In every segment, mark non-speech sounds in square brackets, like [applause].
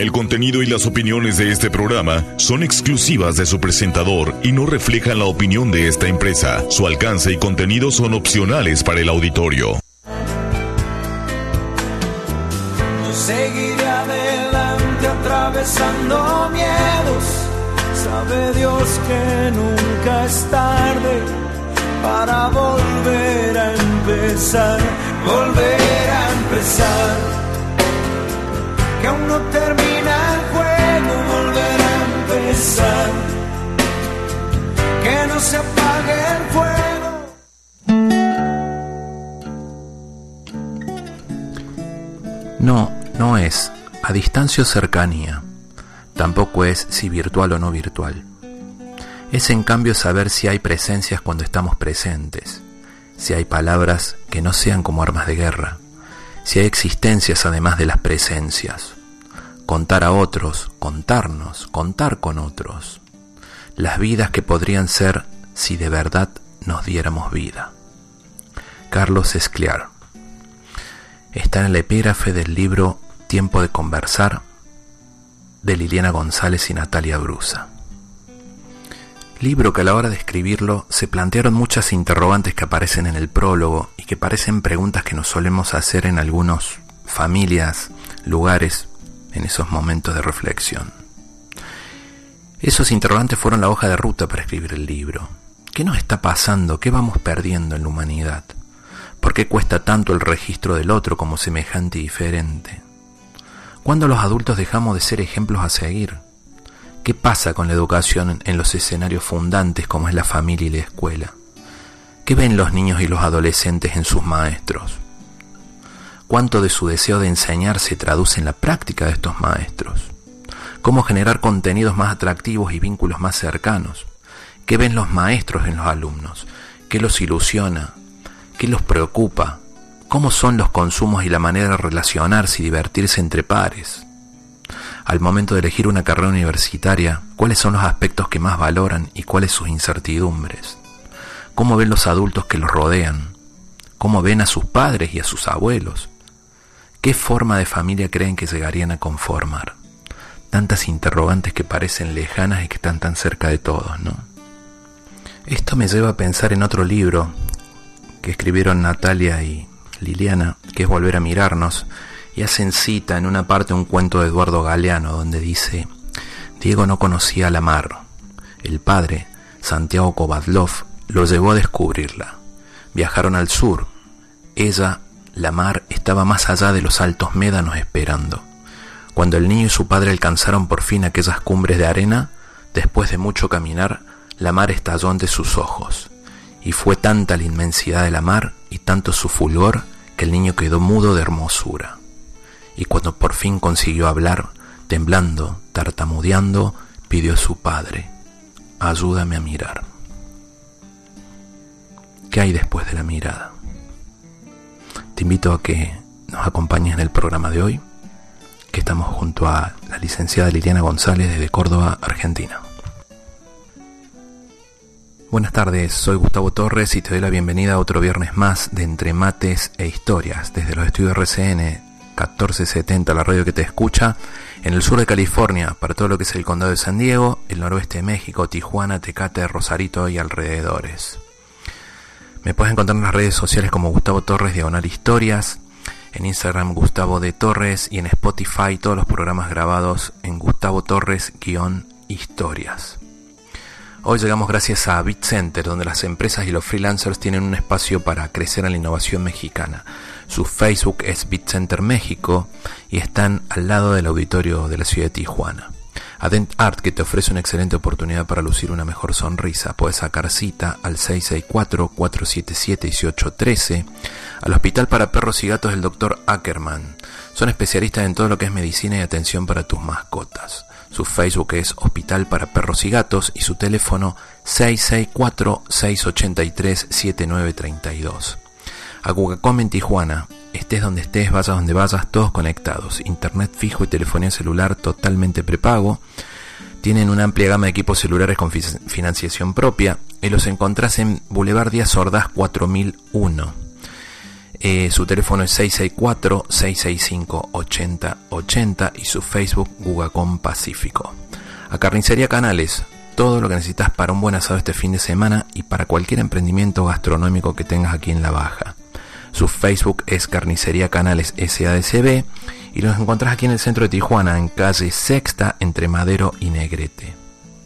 El contenido y las opiniones de este programa son exclusivas de su presentador y no reflejan la opinión de esta empresa. Su alcance y contenido son opcionales para el auditorio. Yo seguiré adelante atravesando miedos. Sabe Dios que nunca es tarde para volver a empezar, volver a empezar que aún no termina que no se apague el fuego. No, no es a distancia o cercanía, tampoco es si virtual o no virtual. Es en cambio saber si hay presencias cuando estamos presentes, si hay palabras que no sean como armas de guerra, si hay existencias además de las presencias. Contar a otros, contarnos, contar con otros. Las vidas que podrían ser si de verdad nos diéramos vida. Carlos Escliar. Está en el epígrafe del libro Tiempo de conversar de Liliana González y Natalia Brusa. Libro que a la hora de escribirlo se plantearon muchas interrogantes que aparecen en el prólogo y que parecen preguntas que nos solemos hacer en algunos familias, lugares, en esos momentos de reflexión. Esos interrogantes fueron la hoja de ruta para escribir el libro. ¿Qué nos está pasando? ¿Qué vamos perdiendo en la humanidad? ¿Por qué cuesta tanto el registro del otro como semejante y diferente? ¿Cuándo los adultos dejamos de ser ejemplos a seguir? ¿Qué pasa con la educación en los escenarios fundantes como es la familia y la escuela? ¿Qué ven los niños y los adolescentes en sus maestros? ¿Cuánto de su deseo de enseñar se traduce en la práctica de estos maestros? ¿Cómo generar contenidos más atractivos y vínculos más cercanos? ¿Qué ven los maestros en los alumnos? ¿Qué los ilusiona? ¿Qué los preocupa? ¿Cómo son los consumos y la manera de relacionarse y divertirse entre pares? al momento de elegir una carrera universitaria, cuáles son los aspectos que más valoran y cuáles sus incertidumbres. Cómo ven los adultos que los rodean. Cómo ven a sus padres y a sus abuelos. ¿Qué forma de familia creen que llegarían a conformar? Tantas interrogantes que parecen lejanas y que están tan cerca de todos, ¿no? Esto me lleva a pensar en otro libro que escribieron Natalia y Liliana, que es Volver a mirarnos, y hacen cita en una parte un cuento de Eduardo Galeano donde dice, Diego no conocía la mar. El padre, Santiago Kovadlov, lo llevó a descubrirla. Viajaron al sur. Ella, la mar, estaba más allá de los altos médanos esperando. Cuando el niño y su padre alcanzaron por fin aquellas cumbres de arena, después de mucho caminar, la mar estalló ante sus ojos. Y fue tanta la inmensidad de la mar y tanto su fulgor que el niño quedó mudo de hermosura y cuando por fin consiguió hablar, temblando, tartamudeando, pidió a su padre, ayúdame a mirar. ¿Qué hay después de la mirada? Te invito a que nos acompañes en el programa de hoy, que estamos junto a la licenciada Liliana González desde Córdoba, Argentina. Buenas tardes, soy Gustavo Torres y te doy la bienvenida a otro viernes más de Entre Mates e Historias desde los estudios RCN 1470, la radio que te escucha, en el sur de California, para todo lo que es el condado de San Diego, el noroeste de México, Tijuana, Tecate, Rosarito y alrededores. Me puedes encontrar en las redes sociales como Gustavo Torres Diagonal Historias, en Instagram Gustavo de Torres y en Spotify todos los programas grabados en Gustavo Torres-Historias. Hoy llegamos gracias a BitCenter, donde las empresas y los freelancers tienen un espacio para crecer en la innovación mexicana. Su Facebook es BitCenter México y están al lado del auditorio de la ciudad de Tijuana. Adent Art, que te ofrece una excelente oportunidad para lucir una mejor sonrisa. Puedes sacar cita al 664-477-1813, al Hospital para Perros y Gatos del Dr. Ackerman. Son especialistas en todo lo que es medicina y atención para tus mascotas. Su Facebook es Hospital para Perros y Gatos y su teléfono 664-683-7932 a Cucacom en Tijuana. Estés donde estés, vayas donde vayas, todos conectados. Internet fijo y telefonía celular totalmente prepago. Tienen una amplia gama de equipos celulares con financiación propia y los encontrás en Boulevard Díaz Ordaz 4001. Eh, su teléfono es 664-665-8080 y su Facebook Gugacom Pacífico. A Carnicería Canales, todo lo que necesitas para un buen asado este fin de semana y para cualquier emprendimiento gastronómico que tengas aquí en La Baja. Su Facebook es Carnicería Canales SADCB y los encontrás aquí en el centro de Tijuana, en calle Sexta, entre Madero y Negrete.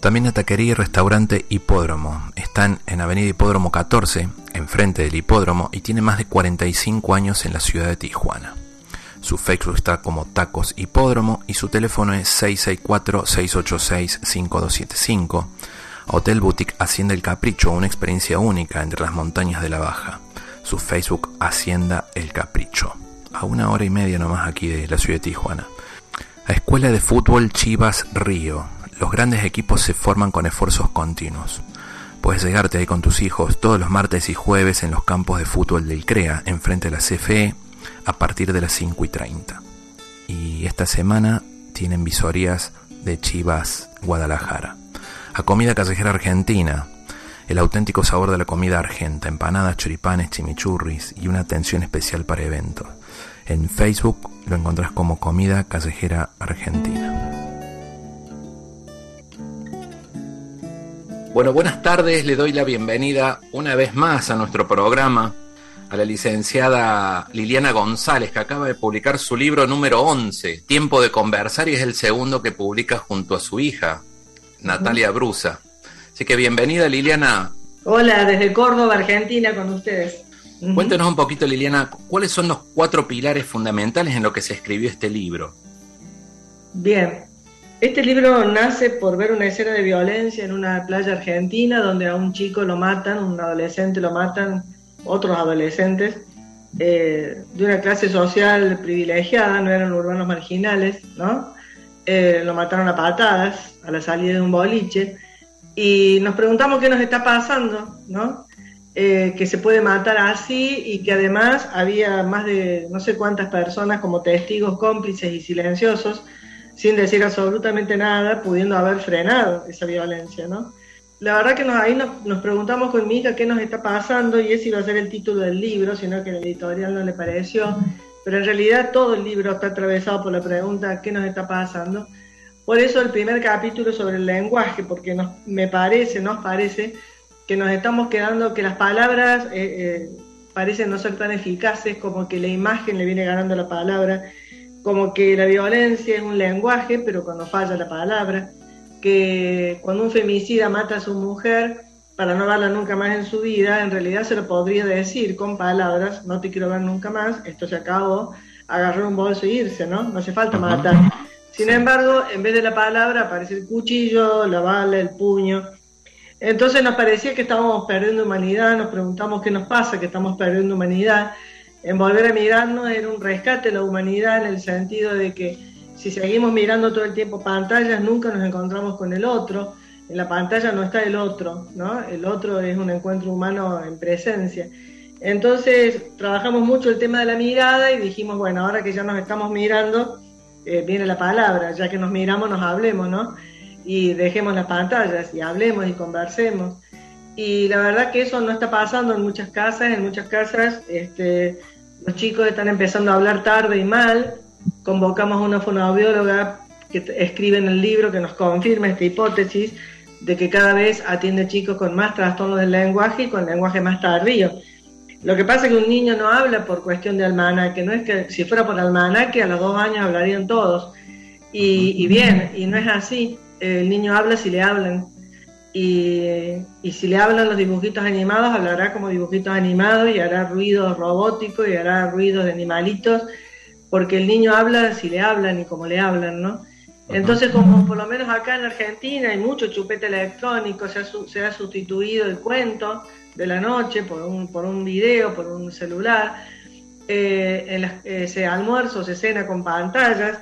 También la taquería y restaurante Hipódromo. Están en Avenida Hipódromo 14, enfrente del hipódromo, y tiene más de 45 años en la ciudad de Tijuana. Su Facebook está como Tacos Hipódromo y su teléfono es 664-686-5275. Hotel Boutique Hacienda El Capricho, una experiencia única entre las montañas de la Baja. Su Facebook Hacienda El Capricho. A una hora y media nomás aquí de la ciudad de Tijuana. La Escuela de Fútbol Chivas Río. Los grandes equipos se forman con esfuerzos continuos. Puedes llegarte ahí con tus hijos todos los martes y jueves en los campos de fútbol del CREA, enfrente de la CFE, a partir de las 5 y 30. Y esta semana tienen visorías de Chivas Guadalajara. A comida callejera argentina, el auténtico sabor de la comida argenta, empanadas, choripanes, chimichurris y una atención especial para eventos. En Facebook lo encontrás como Comida Callejera Argentina. Bueno, buenas tardes, le doy la bienvenida una vez más a nuestro programa a la licenciada Liliana González, que acaba de publicar su libro número 11, Tiempo de Conversar, y es el segundo que publica junto a su hija, Natalia Brusa. Así que bienvenida Liliana. Hola, desde Córdoba, Argentina, con ustedes. Cuéntenos un poquito, Liliana, ¿cuáles son los cuatro pilares fundamentales en lo que se escribió este libro? Bien, este libro nace por ver una escena de violencia en una playa argentina donde a un chico lo matan, un adolescente lo matan otros adolescentes eh, de una clase social privilegiada, no eran urbanos marginales, ¿no? Eh, lo mataron a patadas a la salida de un boliche y nos preguntamos qué nos está pasando, ¿no? Eh, que se puede matar así y que además había más de no sé cuántas personas como testigos cómplices y silenciosos, sin decir absolutamente nada, pudiendo haber frenado esa violencia, ¿no? la verdad que nos, ahí nos, preguntamos con mi hija qué nos está pasando y ese iba a ser el título del libro, sino que el editorial no le pareció. Pero en realidad todo el libro está atravesado por la pregunta qué nos está pasando. Por eso el primer capítulo sobre el lenguaje, porque nos, me parece, nos parece que nos estamos quedando, que las palabras eh, eh, parecen no ser tan eficaces, como que la imagen le viene ganando la palabra, como que la violencia es un lenguaje, pero cuando falla la palabra que cuando un femicida mata a su mujer para no verla nunca más en su vida, en realidad se lo podría decir con palabras, no te quiero ver nunca más, esto se acabó, agarrar un bolso e irse, ¿no? No hace falta matar. Sin embargo, en vez de la palabra aparece el cuchillo, la bala, el puño. Entonces nos parecía que estábamos perdiendo humanidad, nos preguntamos qué nos pasa, que estamos perdiendo humanidad. En volver a mirarnos era un rescate de la humanidad en el sentido de que si seguimos mirando todo el tiempo pantallas, nunca nos encontramos con el otro. En la pantalla no está el otro, ¿no? El otro es un encuentro humano en presencia. Entonces, trabajamos mucho el tema de la mirada y dijimos, bueno, ahora que ya nos estamos mirando, eh, viene la palabra, ya que nos miramos, nos hablemos, ¿no? Y dejemos las pantallas y hablemos y conversemos. Y la verdad que eso no está pasando en muchas casas, en muchas casas este, los chicos están empezando a hablar tarde y mal, convocamos a una fonoaudióloga que escribe en el libro que nos confirma esta hipótesis de que cada vez atiende chicos con más trastornos del lenguaje y con lenguaje más tardío. Lo que pasa es que un niño no habla por cuestión de almanaque, no es que si fuera por almanaque a los dos años hablarían todos. Y, bien, y no es así. El niño habla si le hablan. Y, y, si le hablan los dibujitos animados, hablará como dibujitos animados y hará ruidos robóticos y hará ruidos de animalitos porque el niño habla si le hablan y como le hablan, ¿no? Entonces, como por lo menos acá en Argentina hay mucho chupete electrónico, se ha, se ha sustituido el cuento de la noche por un, por un video, por un celular, eh, en eh, se almuerzo, se cena con pantallas,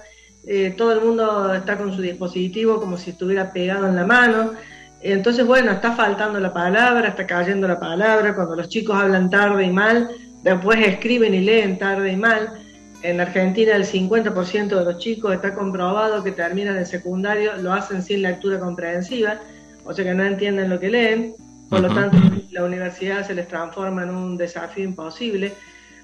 eh, todo el mundo está con su dispositivo como si estuviera pegado en la mano. Entonces, bueno, está faltando la palabra, está cayendo la palabra, cuando los chicos hablan tarde y mal, después escriben y leen tarde y mal en Argentina el 50% de los chicos está comprobado que terminan el secundario, lo hacen sin lectura comprensiva, o sea que no entienden lo que leen, por lo tanto la universidad se les transforma en un desafío imposible.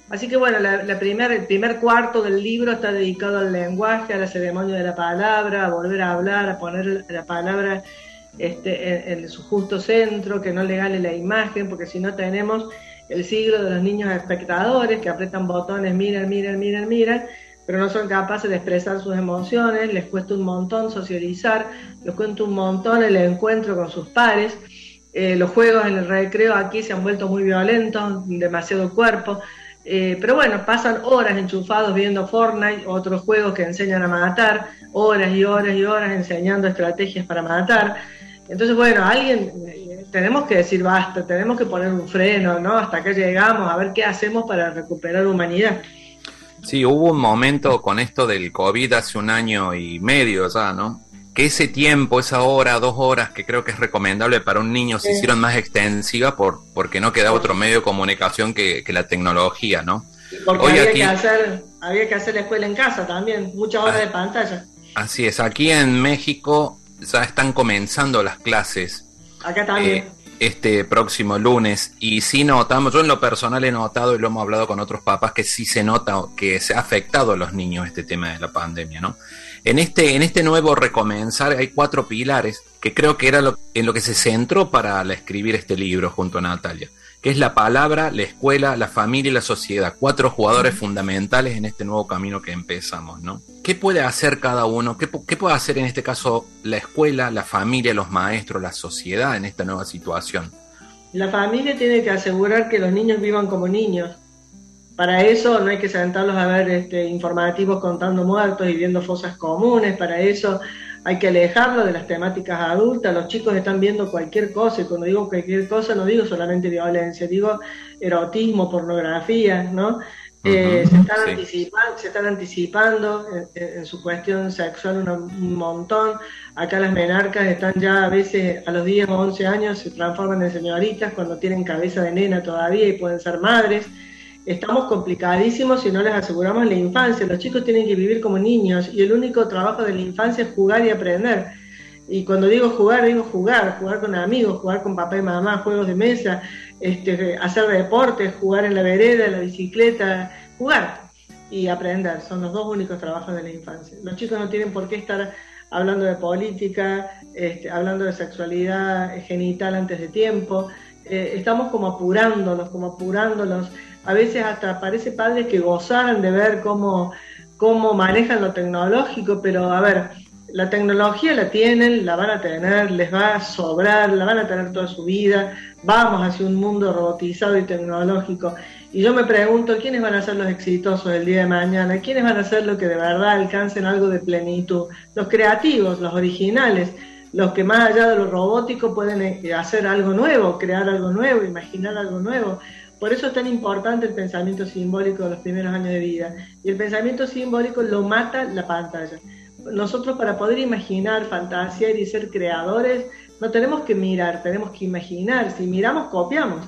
Así que bueno, la, el primer cuarto del libro está dedicado al lenguaje, a la ceremonia de la palabra, a volver a hablar, a poner la palabra este, en, su justo centro, que no le gane la imagen, porque si no tenemos el siglo de los niños espectadores que apretan botones, miran, miran, miran, miran, pero no son capaces de expresar sus emociones, les cuesta un montón socializar, les cuesta un montón el encuentro con sus pares. Eh, los juegos en el recreo aquí se han vuelto muy violentos, demasiado cuerpo. Eh, pero bueno, pasan horas enchufados viendo Fortnite, otros juegos que enseñan a matar, horas y horas y horas enseñando estrategias para matar. Entonces, bueno, alguien, eh, tenemos que decir basta, tenemos que poner un freno, ¿no? Hasta que llegamos, a ver qué hacemos para recuperar humanidad. Sí, hubo un momento con esto del COVID hace un año y medio ya, ¿no? Que ese tiempo, esa hora, dos horas, que creo que es recomendable para un niño, se hicieron más extensivas por, porque no queda otro medio de comunicación que, la tecnología, ¿no? Porque había, que hacer, había que hacer la escuela en casa también, muchas horas de pantalla. Así es, aquí en México ya están comenzando las clases. Acá también. Eh, este próximo lunes y sí notamos, yo en lo personal he notado y lo hemos hablado con otros papás que sí se nota que se ha afectado a los niños este tema de la pandemia, ¿no? En este, en este nuevo recomenzar hay cuatro pilares que creo que era en lo que se centró para escribir este libro junto a Natalia, que es la palabra, la escuela, la familia y la sociedad, cuatro jugadores fundamentales en este nuevo camino que empezamos, ¿no? ¿Qué puede hacer cada uno? ¿Qué, ¿Qué puede hacer en este caso la escuela, la familia, los maestros, la sociedad en esta nueva situación? La familia tiene que asegurar que los niños vivan como niños, para eso no hay que sentarlos a ver este, informativos contando muertos y viendo fosas comunes, para eso hay que alejarlos de las temáticas adultas, los chicos están viendo cualquier cosa, y cuando digo cualquier cosa no digo solamente violencia, digo erotismo, pornografía, ¿no? Eh, se, están anticipando, se están anticipando en, su cuestión sexual un montón. Acá las menarcas están ya a veces a los 10 o 11 años se transforman en señoritas cuando tienen cabeza de nena todavía y pueden ser madres estamos complicadísimos si no les aseguramos la infancia. Los chicos tienen que vivir como niños y el único trabajo de la infancia es jugar y aprender. Y cuando digo jugar, digo jugar, jugar con amigos, jugar con papá y mamá, juegos de mesa, este, hacer deportes, jugar en la vereda, en la bicicleta, jugar y aprender. Son los dos únicos trabajos de la infancia. Los chicos no tienen por qué estar hablando de política, este, hablando de sexualidad genital antes de tiempo. Eh, estamos como apurándolos, como apurándolos a veces hasta parece padres que gozaran de ver cómo, cómo manejan lo tecnológico, pero a ver, la tecnología la tienen, la van a tener, les va a sobrar, la van a tener toda su vida, vamos hacia un mundo robotizado y tecnológico. Y yo me pregunto, ¿quiénes van a ser los exitosos el día de mañana? ¿Quiénes van a ser los que de verdad alcancen algo de plenitud? Los creativos, los originales, los que más allá de lo robótico pueden eh, hacer algo nuevo, crear algo nuevo, imaginar algo nuevo. Por eso es tan importante el pensamiento simbólico de los primeros años de vida. Y el pensamiento simbólico lo mata la pantalla. Nosotros para poder imaginar, fantasear y ser creadores, no tenemos que mirar, tenemos que imaginar. Si miramos, copiamos.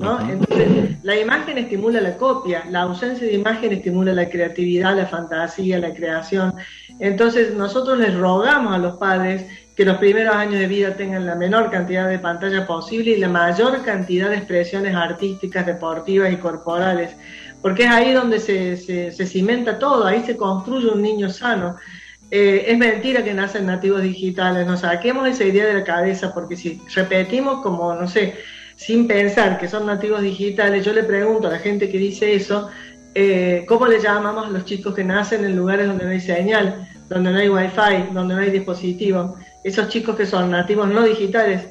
¿no? Entonces, la imagen estimula la copia, la ausencia de imagen estimula la creatividad, la fantasía, la creación. Entonces, nosotros les rogamos a los padres que los primeros años de vida tengan la menor cantidad de pantalla posible y la mayor cantidad de expresiones artísticas, deportivas y corporales, porque es ahí donde se, se, cimenta todo, ahí se construye un niño sano. Eh, es mentira que nacen nativos digitales, no saquemos esa idea de la cabeza, porque si repetimos como, no sé, sin pensar que son nativos digitales, yo le pregunto a la gente que dice eso, eh, ¿cómo le llamamos a los chicos que nacen en lugares donde no hay señal, donde no hay wifi, donde no hay dispositivo? Esos chicos que son nativos no digitales.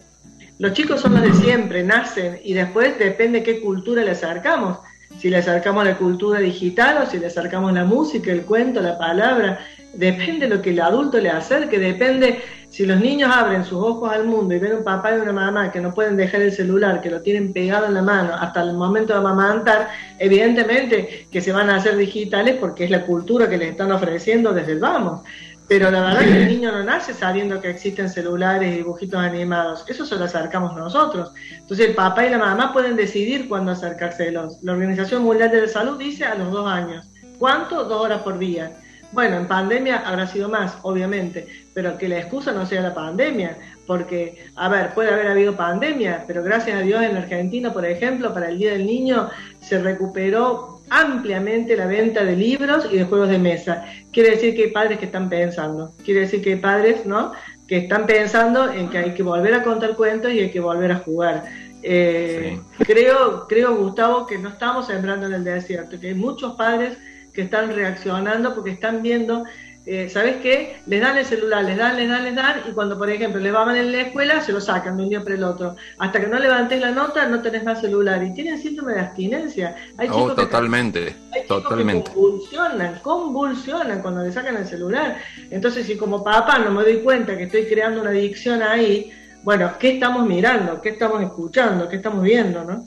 Los chicos son los de siempre, nacen y después depende qué cultura le acercamos. Si le acercamos la cultura digital o si le acercamos la música, el cuento, la palabra, depende de lo que el adulto le acerque, depende si los niños abren sus ojos al mundo y ven un papá y una mamá que no pueden dejar el celular, que lo tienen pegado en la mano hasta el momento de amamantar, evidentemente que se van a hacer digitales porque es la cultura que les están ofreciendo desde el vamos. Pero la verdad es que el [laughs] niño no nace sabiendo que existen celulares y dibujitos animados. Eso se lo acercamos nosotros. Entonces el papá y la mamá pueden decidir cuándo acercárselos. La Organización Mundial de la Salud dice a los dos años. ¿Cuánto? Dos horas por día. Bueno, en pandemia habrá sido más, obviamente, pero que la excusa no sea la pandemia, porque, a ver, puede haber habido pandemia, pero gracias a Dios en la Argentina, por ejemplo, para el Día del Niño se recuperó ampliamente la venta de libros y de juegos de mesa. Quiere decir que hay padres que están pensando, quiere decir que hay padres, ¿no? que están pensando en que hay que volver a contar cuentos y hay que volver a jugar. Eh, creo, creo, Gustavo, que no estamos sembrando en el desierto, que hay muchos padres que están reaccionando porque están viendo eh, ¿sabes qué? Les dan el celular, les dan, les dan, les dan, y cuando, por ejemplo, les van en la escuela, se lo sacan de un día para el otro. Hasta que no levantes la nota, no tenés más celular. Y tienen síndrome de abstinencia. Hay oh, totalmente, hay totalmente. convulsionan, convulsionan cuando le sacan el celular. Entonces, si como papá no me doy cuenta que estoy creando una adicción ahí, bueno, ¿qué estamos mirando? ¿Qué estamos escuchando? ¿Qué estamos viendo? ¿no?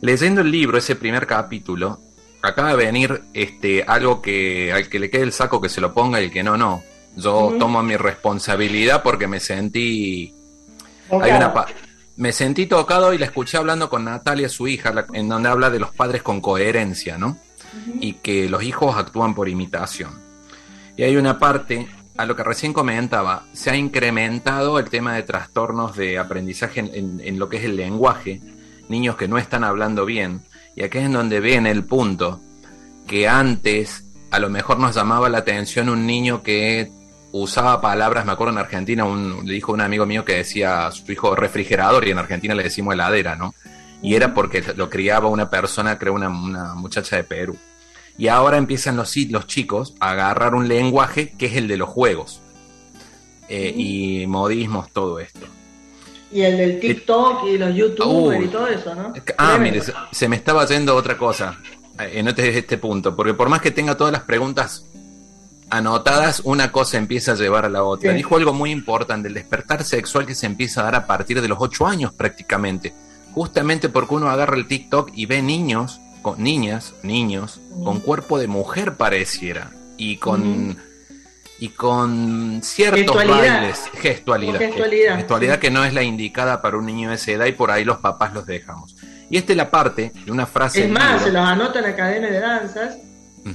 Leyendo el libro, ese primer capítulo, acaba de venir este, algo que al que le quede el saco que se lo ponga y el que no, no. Yo tomo mi responsabilidad porque me sentí. me sentí tocado y la escuché hablando con Natalia, su hija, en donde habla de los padres con coherencia, ¿no? Y que los hijos actúan por imitación. Y hay una parte, a lo que recién comentaba, se ha incrementado el tema de trastornos de aprendizaje en lo que es el lenguaje, niños que no están hablando bien y aquí es en donde viene el punto, que antes a lo mejor nos llamaba la atención un niño que usaba palabras, me acuerdo en Argentina, un, le dijo un amigo mío que decía su hijo refrigerador y en Argentina le decimos heladera, ¿no? Y era porque lo criaba una persona, creo una, una muchacha de Perú. Y ahora empiezan los, los chicos a agarrar un lenguaje que es el de los juegos. Eh, y modismos, todo esto. Y el del TikTok y los YouTubers y todo eso, ¿no? Ah, mire, se, me estaba yendo otra cosa eh, en este, este punto, porque por más que tenga todas las preguntas anotadas, una cosa empieza a llevar a la otra. Dijo algo muy importante, el despertar sexual que se empieza a dar a partir de los ocho años prácticamente. Justamente porque uno agarra el TikTok y ve niños, con, niñas, niños, con cuerpo de mujer pareciera, y con y con ciertos bailes, gestualidad, gestualidad, que no es la indicada para un niño de esa edad y por ahí los papás los dejamos. Y esta es la parte de una frase. Es más, se los anota en la cadena de danzas,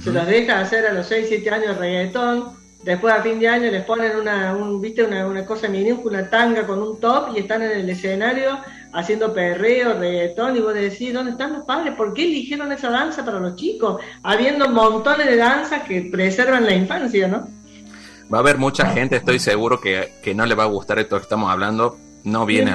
se los deja hacer a los 6, 7 años reggaetón, después a fin de año les ponen una, un, ¿viste? Una, una cosa minúscula, una tanga con un top y están en el escenario haciendo perreo, reggaetón, y vos decís, ¿dónde están los padres? ¿Por qué eligieron esa danza para los chicos? Habiendo montones de danzas que preservan la infancia, ¿no? Va a haber mucha gente, estoy seguro, que, no le va a gustar esto que estamos hablando. No viene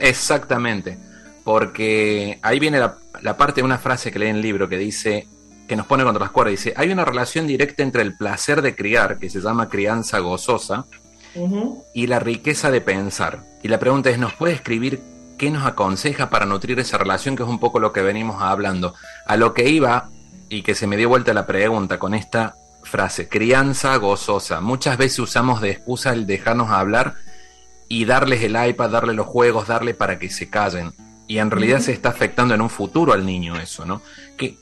Exactamente. Porque ahí viene la, parte de una frase que lee en el libro que dice, que nos pone contra las cuerdas, dice, hay una relación directa entre el placer de criar, que se llama crianza gozosa, y la riqueza de pensar. Y la pregunta es, ¿nos puede escribir qué nos aconseja para nutrir esa relación, que es un poco lo que venimos hablando? A lo que iba, y que se me dio vuelta la pregunta con esta frase, crianza gozosa. Muchas veces usamos de excusa el dejarnos hablar y darles el iPad, darle los juegos, darle para que se callen. Y en realidad se está afectando en un futuro al niño eso, ¿no? ¿Qué,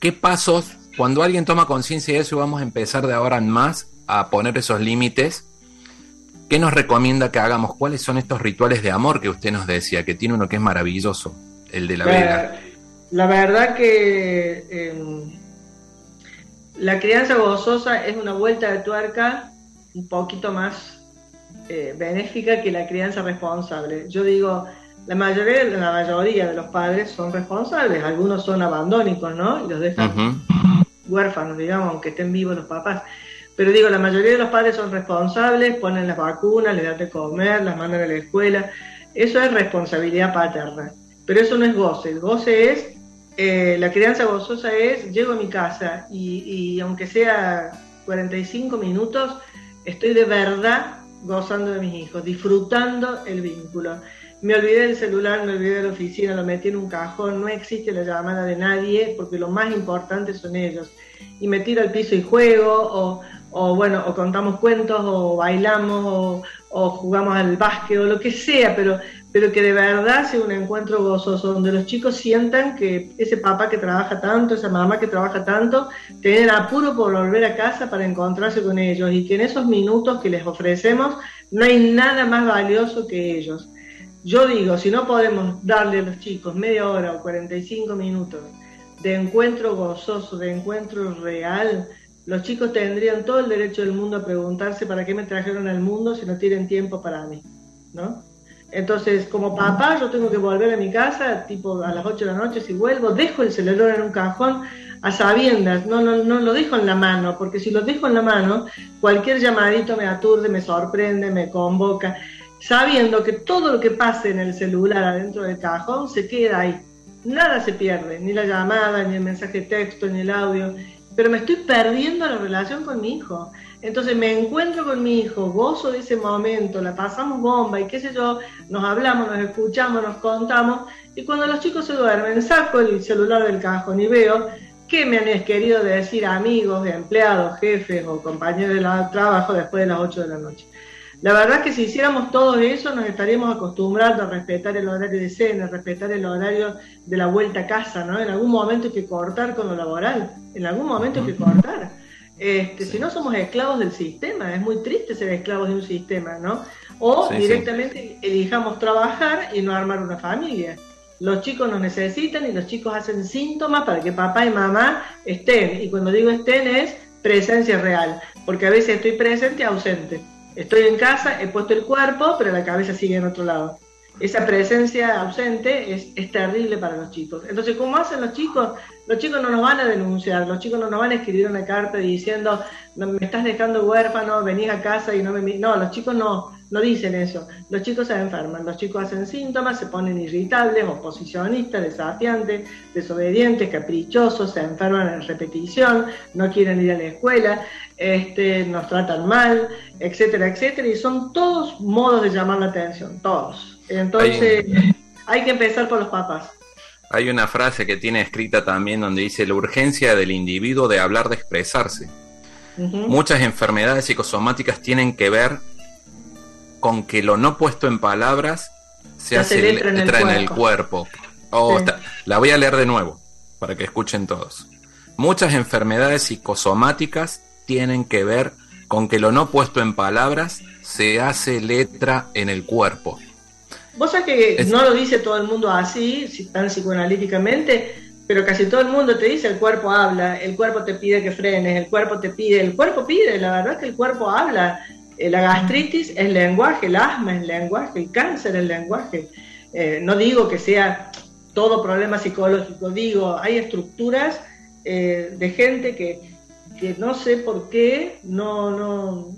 qué pasos, cuando alguien toma conciencia de eso, vamos a empezar de ahora en más a poner esos límites? ¿Qué nos recomienda que hagamos? ¿Cuáles son estos rituales de amor que usted nos decía? Que tiene uno que es maravilloso, el de la, vega. La verdad que... Em, la crianza gozosa es una vuelta de tuerca un poquito más eh, benéfica que la crianza responsable. Yo digo, la mayoría, la mayoría de los padres son responsables, algunos son abandónicos, ¿no? Y los dejan huérfanos, digamos, aunque estén vivos los papás. Pero digo, la mayoría de los padres son responsables, ponen las vacunas, les dan de comer, las mandan a la escuela. Eso es responsabilidad paterna. Pero eso no es goce. El goce es eh, la crianza gozosa es, llego a mi casa y, aunque sea 45 minutos, estoy de verdad gozando de mis hijos, disfrutando el vínculo. Me olvidé del celular, me olvidé de la oficina, lo metí en un cajón, no existe la llamada de nadie porque lo más importante son ellos. Y me tiro al piso y juego, o, bueno, o contamos cuentos, o bailamos, o, o jugamos al básquet, o lo que sea, pero pero que de verdad sea un encuentro gozoso, donde los chicos sientan que ese papá que trabaja tanto, esa mamá que trabaja tanto, tienen apuro por volver a casa para encontrarse con ellos y que en esos minutos que les ofrecemos no hay nada más valioso que ellos. Yo digo, si no podemos darle a los chicos media hora o 45 minutos de encuentro gozoso, de encuentro real, los chicos tendrían todo el derecho del mundo a preguntarse para qué me trajeron al mundo si no tienen tiempo para mí, ¿no? Entonces, como papá, yo tengo que volver a mi casa, tipo a las 8 de la noche, si vuelvo, dejo el celular en un cajón, a sabiendas, no, no, no lo dejo en la mano, porque si lo dejo en la mano, cualquier llamadito me aturde, me sorprende, me convoca, sabiendo que todo lo que pase en el celular adentro del cajón se queda ahí. Nada se pierde, ni la llamada, ni el mensaje de texto, ni el audio, pero me estoy perdiendo la relación con mi hijo. Entonces me encuentro con mi hijo, gozo de ese momento, la pasamos bomba y qué sé yo, nos hablamos, nos escuchamos, nos contamos, y cuando los chicos se duermen, saco el celular del cajón y veo qué me han querido decir amigos, empleados, jefes o compañeros de trabajo después de las 8 de la noche. La verdad es que si hiciéramos todo eso nos estaríamos acostumbrando a respetar el horario de cena, respetar el horario de la vuelta a casa, ¿no? En algún momento hay que cortar con lo laboral, en algún momento hay que cortar. Este, Si no somos esclavos del sistema, es muy triste ser esclavos de un sistema, ¿no? O directamente elijamos trabajar y no armar una familia. Los chicos nos necesitan y los chicos hacen síntomas para que papá y mamá estén. Y cuando digo estén es presencia real, porque a veces estoy presente y ausente. Estoy en casa, he puesto el cuerpo, pero la cabeza sigue en otro lado esa presencia ausente es, es, terrible para los chicos. Entonces, ¿cómo hacen los chicos? Los chicos no nos van a denunciar, los chicos no nos van a escribir una carta diciendo, me estás dejando huérfano, venís a casa y no me... No, los chicos no, no dicen eso. Los chicos se enferman, los chicos hacen síntomas, se ponen irritables, oposicionistas, desafiantes, desobedientes, caprichosos, se enferman en repetición, no quieren ir a la escuela, este, nos tratan mal, etcétera, etcétera. Y son todos modos de llamar la atención, todos. Entonces, hay, que empezar por los papás. Hay una frase que tiene escrita también donde dice la urgencia del individuo de hablar, de expresarse. Muchas enfermedades psicosomáticas tienen que ver con que lo no puesto en palabras se, hace letra, en, el cuerpo. Oh, la voy a leer de nuevo para que escuchen todos. Muchas enfermedades psicosomáticas tienen que ver con que lo no puesto en palabras se hace letra en el cuerpo. Vos sabés que no lo dice todo el mundo así, tan psicoanalíticamente, pero casi todo el mundo te dice el cuerpo habla, el cuerpo te pide que frenes, el cuerpo te pide, el cuerpo pide, la verdad es que el cuerpo habla. Eh, la gastritis es lenguaje, el asma es lenguaje, el cáncer es lenguaje. Eh, no digo que sea todo problema psicológico, digo, hay estructuras eh, de gente que, que no sé por qué no, no,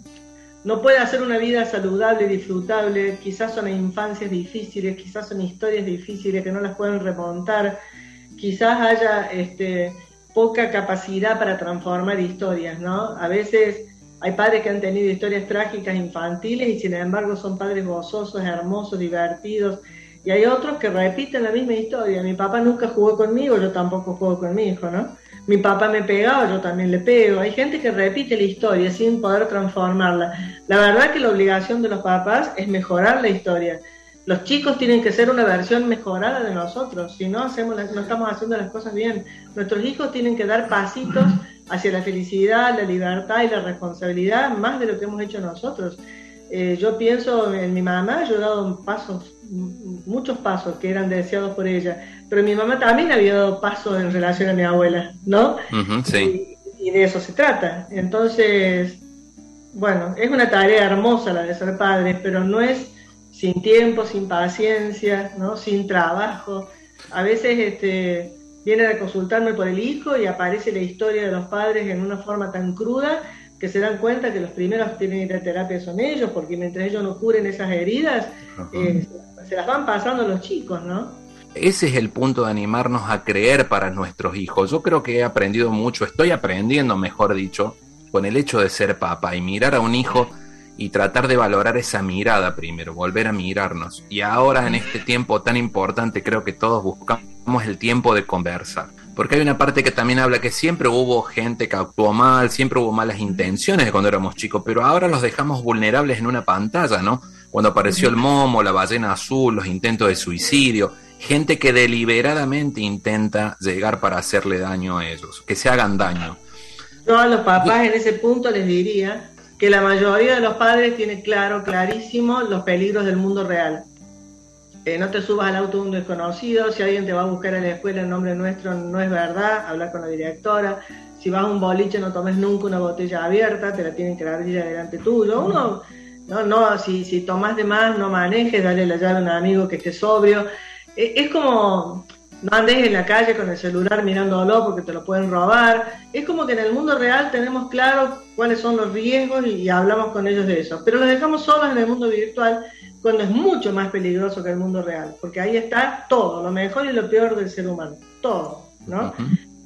no puede hacer una vida saludable disfrutable, quizás son infancias difíciles, quizás son historias difíciles que no las pueden remontar, quizás haya este, poca capacidad para transformar historias, ¿no? A veces hay padres que han tenido historias trágicas infantiles y sin embargo son padres gozosos, hermosos, divertidos, y hay otros que repiten la misma historia. Mi papá nunca jugó conmigo, yo tampoco juego con mi hijo, ¿no? Mi papá me pegaba, yo también le pego. Hay gente que repite la historia sin poder transformarla. La verdad que la obligación de los papás es mejorar la historia. Los chicos tienen que ser una versión mejorada de nosotros, si no hacemos no estamos haciendo las cosas bien. Nuestros hijos tienen que dar pasitos hacia la felicidad, la libertad y la responsabilidad más de lo que hemos hecho nosotros. Eh, yo pienso en mi mamá, yo he dado pasos, muchos pasos que eran deseados por ella pero mi mamá también había dado paso en relación a mi abuela, ¿no? sí. y, de eso se trata. Entonces, bueno, es una tarea hermosa la de ser padre, pero no es sin tiempo, sin paciencia, ¿no? Sin trabajo. A veces este, vienen a consultarme por el hijo y aparece la historia de los padres en una forma tan cruda que se dan cuenta que los primeros que tienen que ir a terapia son ellos, porque mientras ellos no curen esas heridas, eh, se las van pasando los chicos, ¿no? Ese es el punto de animarnos a creer para nuestros hijos. Yo creo que he aprendido mucho, estoy aprendiendo, mejor dicho, con el hecho de ser papá y mirar a un hijo y tratar de valorar esa mirada primero, volver a mirarnos. Y ahora en este tiempo tan importante creo que todos buscamos el tiempo de conversar. Porque hay una parte que también habla que siempre hubo gente que actuó mal, siempre hubo malas intenciones de cuando éramos chicos, pero ahora los dejamos vulnerables en una pantalla, ¿no? Cuando apareció el momo, la ballena azul, los intentos de suicidio gente que deliberadamente intenta llegar para hacerle daño a ellos, que se hagan daño. Yo a los papás en ese punto les diría que la mayoría de los padres tiene claro, clarísimo los peligros del mundo real. Eh, no te subas al auto de un desconocido, si alguien te va a buscar a la escuela en nombre nuestro no es verdad, hablar con la directora, si vas a un boliche no tomes nunca una botella abierta, te la tienen que abrir delante tuyo. Uno, no, no, si, si tomas de más, no manejes, dale la llave a un amigo que esté sobrio. Eh, es como, no andes en la calle con el celular mirándolo porque te lo pueden robar. Es como que en el mundo real tenemos claro cuáles son los riesgos y, hablamos con ellos de eso. Pero los dejamos solos en el mundo virtual cuando es mucho más peligroso que el mundo real, porque ahí está todo, lo mejor y lo peor del ser humano, todo, ¿no?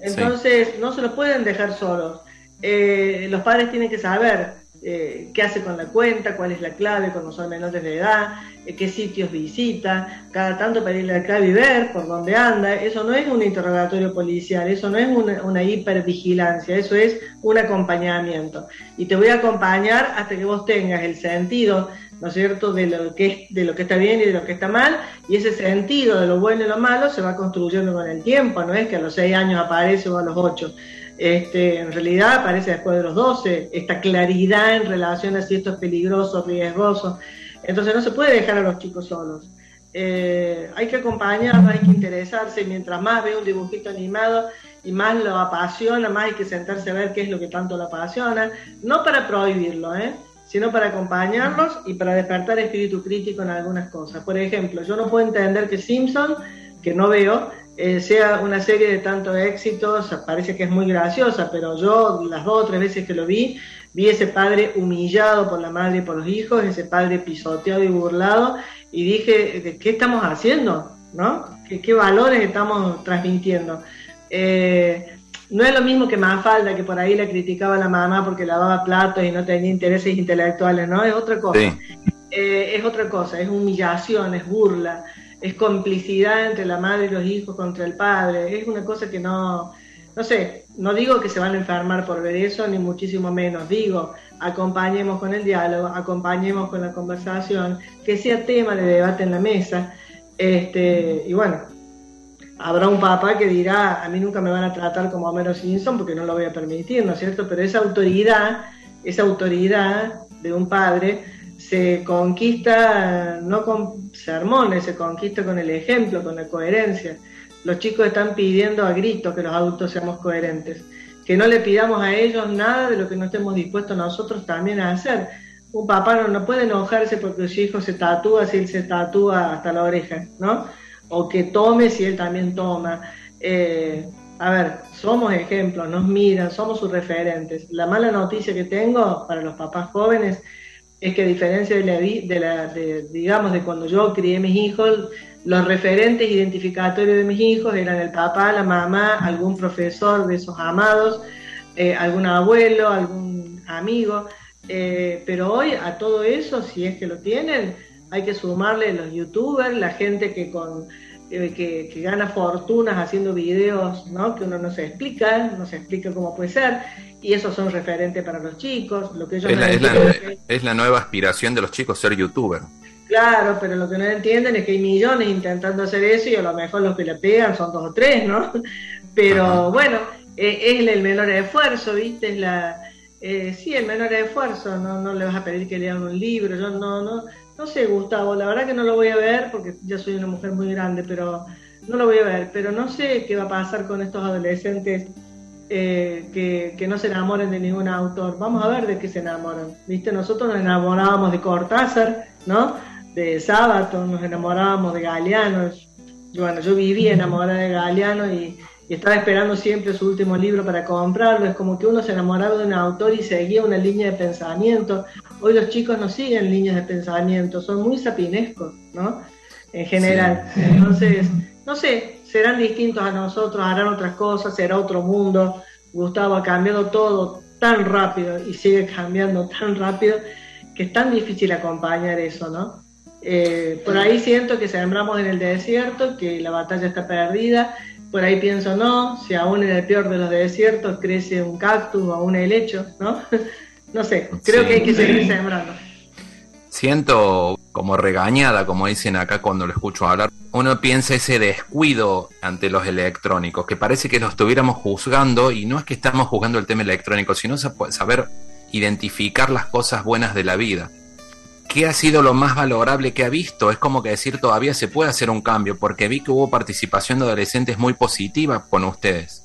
Entonces no se los pueden dejar solos. Eh, los padres tienen que saber eh, qué hace con la cuenta, cuál es la clave cuando son menores de edad, eh, qué sitios visita, cada tanto pedirle la clave y ver por dónde anda. Eso no es un interrogatorio policial, eso no es una, hipervigilancia, eso es un acompañamiento. Y te voy a acompañar hasta que vos tengas el sentido, ¿no es cierto?, de lo que, de lo que está bien y de lo que está mal, y ese sentido de lo bueno y lo malo se va construyendo con el tiempo, no es que a los seis años aparece o a los ocho. Este, en realidad aparece después de los 12, esta claridad en relación a si esto es peligroso, riesgoso. Entonces no se puede dejar a los chicos solos. Eh, hay que acompañarlos, hay que interesarse, mientras más ve un dibujito animado y más lo apasiona, más hay que sentarse a ver qué es lo que tanto lo apasiona, no para prohibirlo, ¿eh? Sino para acompañarlos y para despertar espíritu crítico en algunas cosas. Por ejemplo, yo no puedo entender que Simpson, que no veo, eh, sea una serie de tantos éxitos, parece que es muy graciosa, pero yo las dos o tres veces que lo vi, vi ese padre humillado por la madre y por los hijos, ese padre pisoteado y burlado, y dije, ¿qué estamos haciendo? ¿No? ¿Qué, valores estamos transmitiendo? Eh, no es lo mismo que Mafalda, que por ahí le criticaba a la mamá porque lavaba platos y no tenía intereses intelectuales, ¿no? Es otra cosa. Eh, es otra cosa, es humillación, es burla es complicidad entre la madre y los hijos contra el padre, es una cosa que no, no sé, no digo que se van a enfermar por ver eso, ni muchísimo menos, digo, acompañemos con el diálogo, acompañemos con la conversación, que sea tema de debate en la mesa, este, y bueno, habrá un papá que dirá, a mí nunca me van a tratar como Homero Simpson porque no lo voy a permitir, ¿no es cierto? Pero esa autoridad, esa autoridad de un padre, se conquista no con sermones, se conquista con el ejemplo, con la coherencia. Los chicos están pidiendo a gritos que los adultos seamos coherentes, que no le pidamos a ellos nada de lo que no estemos dispuestos nosotros también a hacer. Un papá no, puede enojarse porque su hijo se tatúa si él se tatúa hasta la oreja, ¿no? O que tome si él también toma. Eh, a ver, somos ejemplos, nos miran, somos sus referentes. La mala noticia que tengo para los papás jóvenes es que a diferencia de la, de la de, digamos, de cuando yo crié mis hijos, los referentes identificatorios de mis hijos eran el papá, la mamá, algún profesor de esos amados, eh, algún abuelo, algún amigo, eh, pero hoy a todo eso, si es que lo tienen, hay que sumarle los youtubers, la gente que con eh, que, gana fortunas haciendo videos, ¿no? Que uno no se explica, no se explica cómo puede ser, y esos son referentes para los chicos. Lo que ellos es, la, es, la, nueva aspiración de los chicos ser youtuber. Claro, pero lo que no entienden es que hay millones intentando hacer eso y a lo mejor los que le pegan son dos o tres, ¿no? [laughs] Pero bueno, eh, es el menor esfuerzo, ¿viste? Es la, eh, sí, el menor esfuerzo, no, no le vas a pedir que lean un libro, yo no, no, no sé, Gustavo, la verdad que no lo voy a ver porque ya soy una mujer muy grande, pero no lo voy a ver. Pero no sé qué va a pasar con estos adolescentes eh, que, no se enamoren de ningún autor. Vamos a ver de qué se enamoran. ¿Viste? Nosotros nos enamorábamos de Cortázar, ¿no? De Sábato, nos enamorábamos de Galeano. bueno, yo vivía enamorada de Galeano y y estaba esperando siempre su último libro para comprarlo. Es como que uno se enamoraba de un autor y seguía una línea de pensamiento. Hoy los chicos no siguen líneas de pensamiento, son muy sapinescos, ¿no? En general. Entonces, no sé, serán distintos a nosotros, harán otras cosas, será otro mundo. Gustavo ha cambiado todo tan rápido y sigue cambiando tan rápido que es tan difícil acompañar eso, ¿no? Eh, por ahí siento que sembramos en el desierto, que la batalla está perdida por ahí pienso, no, si aún en el peor de los desiertos crece un cactus o un helecho, ¿no? [laughs] no sé, creo que hay que seguir sembrando. Siento como regañada, como dicen acá cuando lo escucho hablar. Uno piensa ese descuido ante los electrónicos, que parece que los estuviéramos juzgando, y no es que estamos juzgando el tema electrónico, sino saber identificar las cosas buenas de la vida. ¿Qué ha sido lo más valorable que ha visto? Es como que decir, todavía se puede hacer un cambio, porque vi que hubo participación de adolescentes muy positiva con ustedes.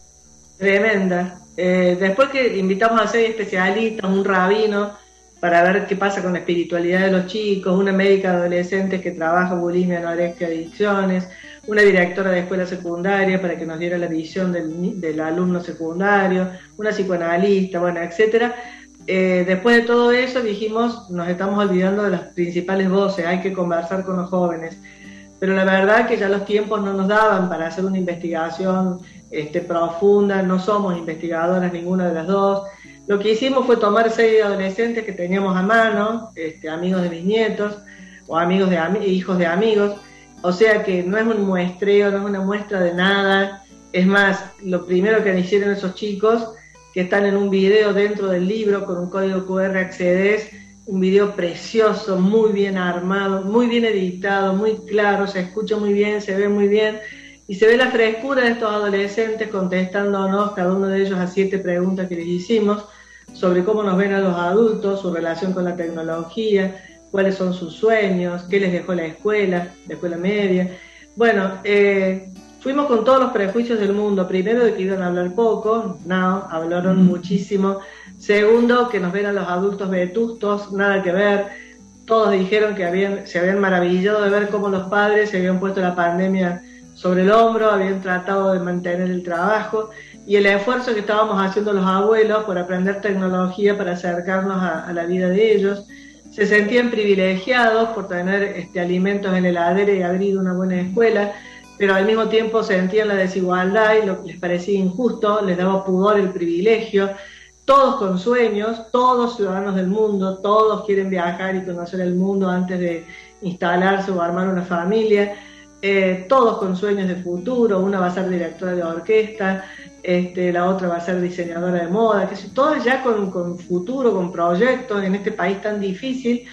Tremenda. Eh, después que invitamos a seis especialistas, un rabino, para ver qué pasa con la espiritualidad de los chicos, una médica de adolescentes que trabaja bulimia, anorexia, adicciones, una directora de escuela secundaria para que nos diera la visión del, del alumno secundario, una psicoanalista, bueno, etcétera. Eh, después de todo eso dijimos, nos estamos olvidando de las principales voces, hay que conversar con los jóvenes. Pero la verdad que ya los tiempos no nos daban para hacer una investigación este, profunda, no somos investigadoras ninguna de las dos. Lo que hicimos fue tomar seis adolescentes que teníamos a mano, este, amigos de mis nietos o amigos de hijos de amigos, o sea que no es un muestreo, no es una muestra de nada. Es más, lo primero que hicieron esos chicos, que están en un video dentro del libro, con un código QR accedes, un video precioso, muy bien armado, muy bien editado, muy claro, se escucha muy bien, se ve muy bien. Y se ve la frescura de estos adolescentes contestándonos cada uno de ellos a siete preguntas que les hicimos sobre cómo nos ven a los adultos, su relación con la tecnología, cuáles son sus sueños, qué les dejó la escuela, la escuela media. Bueno, eh, fuimos con todos los prejuicios del mundo. Primero, de que iban a hablar poco, no, hablaron mm. muchísimo. Segundo, que nos ven a los adultos vetustos, nada que ver. Todos dijeron que habían, se habían maravillado de ver cómo los padres se habían puesto la pandemia sobre el hombro, habían tratado de mantener el trabajo y el esfuerzo que estábamos haciendo los abuelos por aprender tecnología para acercarnos a la vida de ellos se sentían privilegiados por tener este, alimentos en el heladera y abrir una buena escuela, pero al mismo tiempo sentían la desigualdad y lo que les parecía injusto, les daba pudor el privilegio. Todos con sueños, todos ciudadanos del mundo, todos quieren viajar y conocer el mundo antes de instalarse o armar una familia. Eh, todos con sueños de futuro, una va a ser directora de orquesta, este, la otra va a ser diseñadora de moda, que todas ya con, con, futuro, con proyectos en este país tan difícil,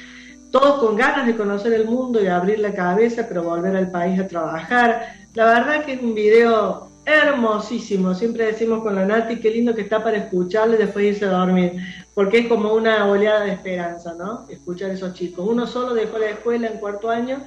todos con ganas de conocer el mundo y abrir la cabeza, pero volver al país a trabajar. La verdad que es un video hermosísimo, siempre decimos con la Nati, qué lindo que está para escucharle y después irse a dormir, porque es como una oleada de esperanza, ¿no? Escuchar a esos chicos. Uno solo dejó la escuela en cuarto año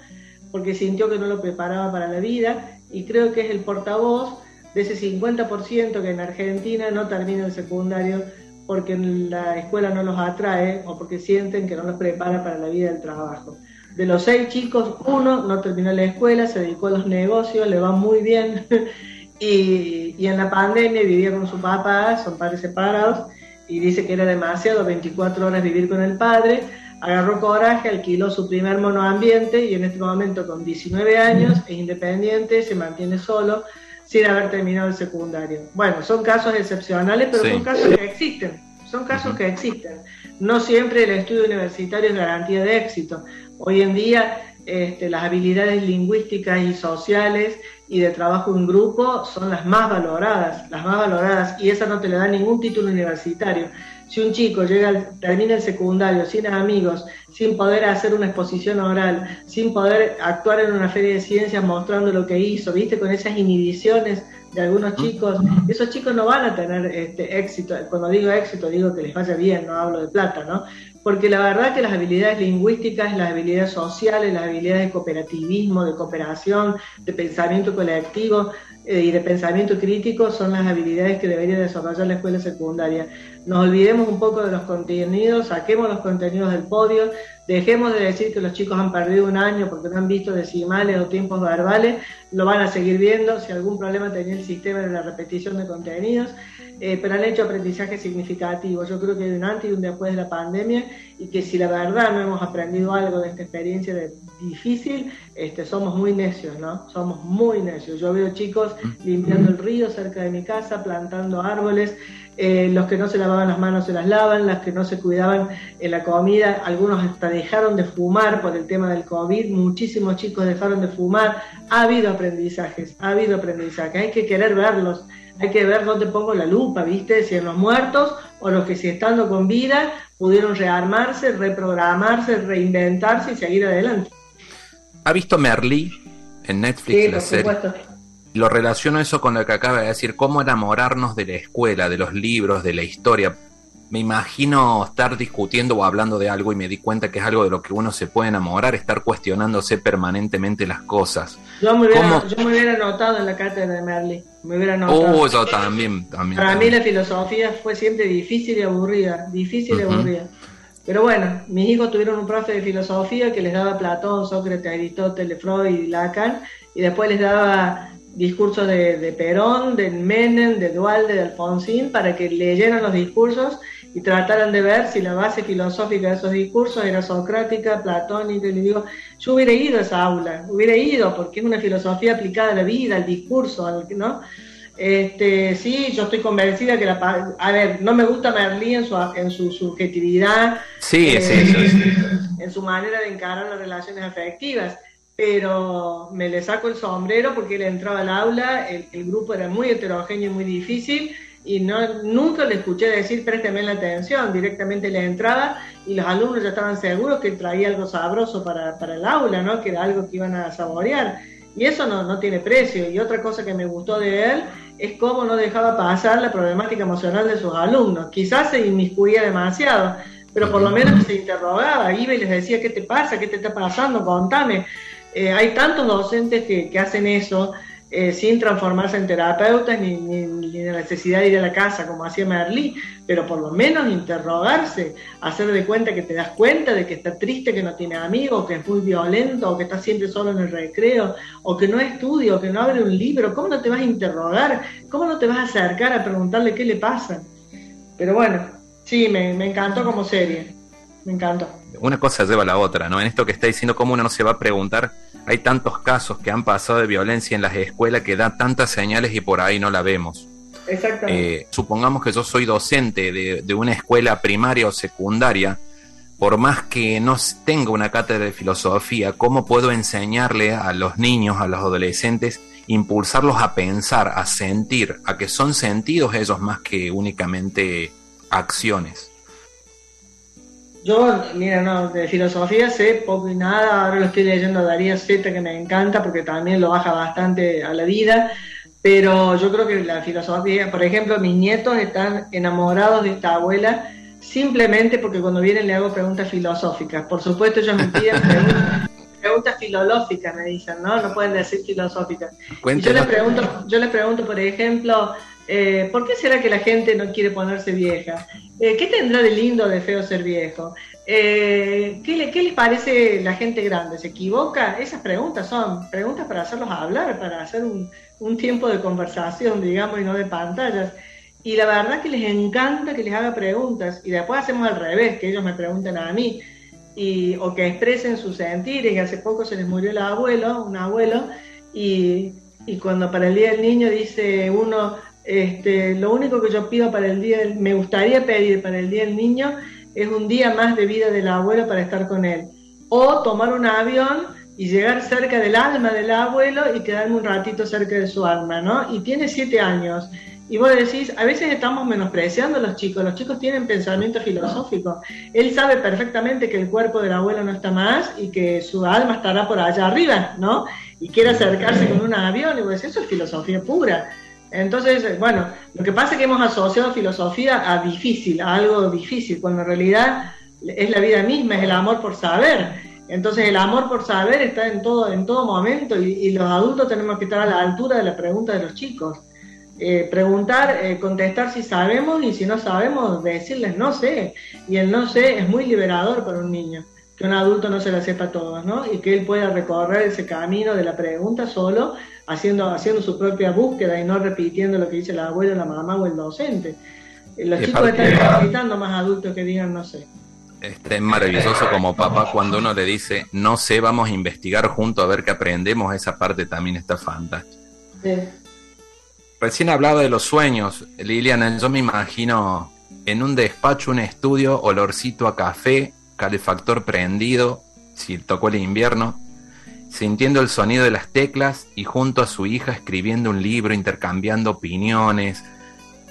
porque sintió que no lo preparaba para la vida y creo que es el portavoz de ese 50% que en Argentina no termina el secundario porque la escuela no los atrae o porque sienten que no los prepara para la vida del trabajo. De los seis chicos, uno no terminó la escuela, se dedicó a los negocios, le va muy bien [laughs] y, y en la pandemia vivía con su papá, son padres separados y dice que era demasiado 24 horas vivir con el padre agarró coraje, alquiló su primer monoambiente y en este momento con 19 años es independiente, se mantiene solo sin haber terminado el secundario. Bueno, son casos excepcionales, pero son casos que existen, son casos que existen. No siempre el estudio universitario es garantía de éxito. Hoy en día este, las habilidades lingüísticas y sociales y de trabajo en grupo son las más valoradas, las más valoradas, y esa no te le da ningún título universitario. Si un chico llega, termina el secundario sin amigos, sin poder hacer una exposición oral, sin poder actuar en una feria de ciencias mostrando lo que hizo, viste, con esas inhibiciones de algunos chicos, esos chicos no van a tener este, éxito. Cuando digo éxito, digo que les vaya bien, no hablo de plata, ¿no? Porque la verdad que las habilidades lingüísticas, las habilidades sociales, las habilidades de cooperativismo, de cooperación, de pensamiento colectivo, y de pensamiento crítico son las habilidades que debería desarrollar la escuela secundaria. Nos olvidemos un poco de los contenidos, saquemos los contenidos del podio, dejemos de decir que los chicos han perdido un año porque no han visto decimales o tiempos verbales, lo van a seguir viendo, si algún problema tenía el sistema de la repetición de contenidos, eh, pero han hecho aprendizaje significativo. Yo creo que hay un antes y un después de la pandemia y que si la verdad no hemos aprendido algo de esta experiencia de difícil, este, somos muy necios, ¿no? Somos muy necios. Yo veo chicos limpiando el río cerca de mi casa, plantando árboles, eh, los que no se lavaban las manos se las lavan, las que no se cuidaban en la comida, algunos hasta dejaron de fumar por el tema del COVID, muchísimos chicos dejaron de fumar, ha habido aprendizajes, ha habido aprendizajes, hay que querer verlos, hay que ver dónde pongo la lupa, ¿viste? Si en los muertos o los que si estando con vida pudieron rearmarse, reprogramarse, reinventarse y seguir adelante. ¿Ha visto Merly en Netflix sí, por Supuesto. Lo relaciono eso con lo que acaba de decir, cómo enamorarnos de la escuela, de los libros, de la historia. Me imagino estar discutiendo o hablando de algo y me di cuenta que es algo de lo que uno se puede enamorar, estar cuestionándose permanentemente las cosas. Yo me hubiera, yo me hubiera notado en la cátedra de Merly. Me hubiera notado. Oh, eso también. también Para mí la filosofía fue siempre difícil y aburrida. Difícil y aburrida. Pero bueno, mis hijos tuvieron un profe de filosofía que les daba Platón, Sócrates, Aristóteles, Freud y Lacan, y después les daba discursos de, de Perón, de Menem, de Dualde, de Alfonsín, para que leyeran los discursos y trataran de ver si la base filosófica de esos discursos era socrática, platónica, y digo, yo hubiera ido a esa aula, hubiera ido, porque es una filosofía aplicada a la vida, al discurso, ¿no? Este, sí, yo estoy convencida que la... A ver, no me gusta Merlí en su, en su subjetividad, sí, eh, en su manera de encarar las relaciones afectivas, pero me le saco el sombrero porque él entraba al aula, el, el grupo era muy heterogéneo y muy difícil, y no, nunca le escuché decir présteme la atención, directamente le entraba y los alumnos ya estaban seguros que traía algo sabroso para, para el aula, ¿no? que era algo que iban a saborear. Y eso no, no tiene precio. Y otra cosa que me gustó de él es cómo no dejaba pasar la problemática emocional de sus alumnos. Quizás se inmiscuía demasiado, pero por lo menos se interrogaba, iba y les decía, ¿qué te pasa? ¿Qué te está pasando? Contame. Eh, hay tantos docentes que, hacen eso eh, sin transformarse en terapeutas ni, ni, la necesidad de ir a la casa como hacía Merlí, pero por lo menos interrogarse, hacer de cuenta que te das cuenta de que está triste, que no tiene amigos, que es muy violento, o que está siempre solo en el recreo, o que no estudia, o que no abre un libro, ¿cómo no te vas a interrogar? ¿Cómo no te vas a acercar a preguntarle qué le pasa? Pero bueno, sí, me, me encantó como serie, me encantó. Una cosa lleva a la otra, ¿no? En esto que está diciendo, ¿cómo uno no se va a preguntar hay tantos casos que han pasado de violencia en las escuelas que da tantas señales y por ahí no la vemos. Exactamente. Eh, supongamos que yo soy docente de, de, una escuela primaria o secundaria, por más que no tenga una cátedra de filosofía, ¿cómo puedo enseñarle a los niños, a los adolescentes, impulsarlos a pensar, a sentir, a que son sentidos ellos más que únicamente acciones? Yo, mira, no, de filosofía sé poco y nada, ahora lo estoy leyendo a Darío Z, que me encanta porque también lo baja bastante a la vida, pero yo creo que la filosofía, por ejemplo, mis nietos están enamorados de esta abuela simplemente porque cuando vienen le hago preguntas filosóficas. Por supuesto, ellos me piden [laughs] preguntas, preguntas filológicas, me dicen, ¿no? No pueden decir filosóficas. Y yo les pregunto, yo les pregunto, por ejemplo, eh, ¿Por qué será que la gente no quiere ponerse vieja? Eh, ¿Qué tendrá de lindo, de feo ser viejo? Eh, ¿qué, le, ¿Qué les parece la gente grande? ¿Se equivoca? Esas preguntas son preguntas para hacerlos hablar, para hacer un, un tiempo de conversación, digamos, y no de pantallas. Y la verdad que les encanta que les haga preguntas y después hacemos al revés, que ellos me pregunten a mí y, o que expresen sus sentires. Y hace poco se les murió el abuelo, un abuelo, y, y cuando para el Día del Niño dice uno, este, lo único que yo pido para el día, me gustaría pedir para el Día del Niño es un día más de vida del abuelo para estar con él. O tomar un avión y llegar cerca del alma del abuelo y quedarme un ratito cerca de su alma, ¿no? Y tiene siete años. Y vos decís, a veces estamos menospreciando a los chicos, los chicos tienen pensamiento filosófico. Él sabe perfectamente que el cuerpo del abuelo no está más y que su alma estará por allá arriba, ¿no? Y quiere acercarse con un avión, y vos decís, eso es filosofía pura. Entonces, bueno, lo que pasa es que hemos asociado filosofía a difícil, a algo difícil, cuando en realidad es la vida misma, es el amor por saber. Entonces el amor por saber está en todo, en todo momento y, y los adultos tenemos que estar a la altura de la pregunta de los chicos. Eh, preguntar, eh, contestar si sabemos y si no sabemos, decirles no sé. Y el no sé es muy liberador para un niño, que un adulto no se la sepa todas, ¿no? Y que él pueda recorrer ese camino de la pregunta solo haciendo, haciendo su propia búsqueda y no repitiendo lo que dice la abuela, la mamá o el docente. Eh, los chicos están necesitando más adultos que digan no sé. Este es maravilloso como papá cuando uno le dice, no sé, vamos a investigar juntos a ver qué aprendemos, esa parte también está fantástica. Sí. Recién hablaba de los sueños, Liliana, yo me imagino en un despacho, un estudio, olorcito a café, calefactor prendido, si tocó el invierno, sintiendo el sonido de las teclas y junto a su hija escribiendo un libro, intercambiando opiniones,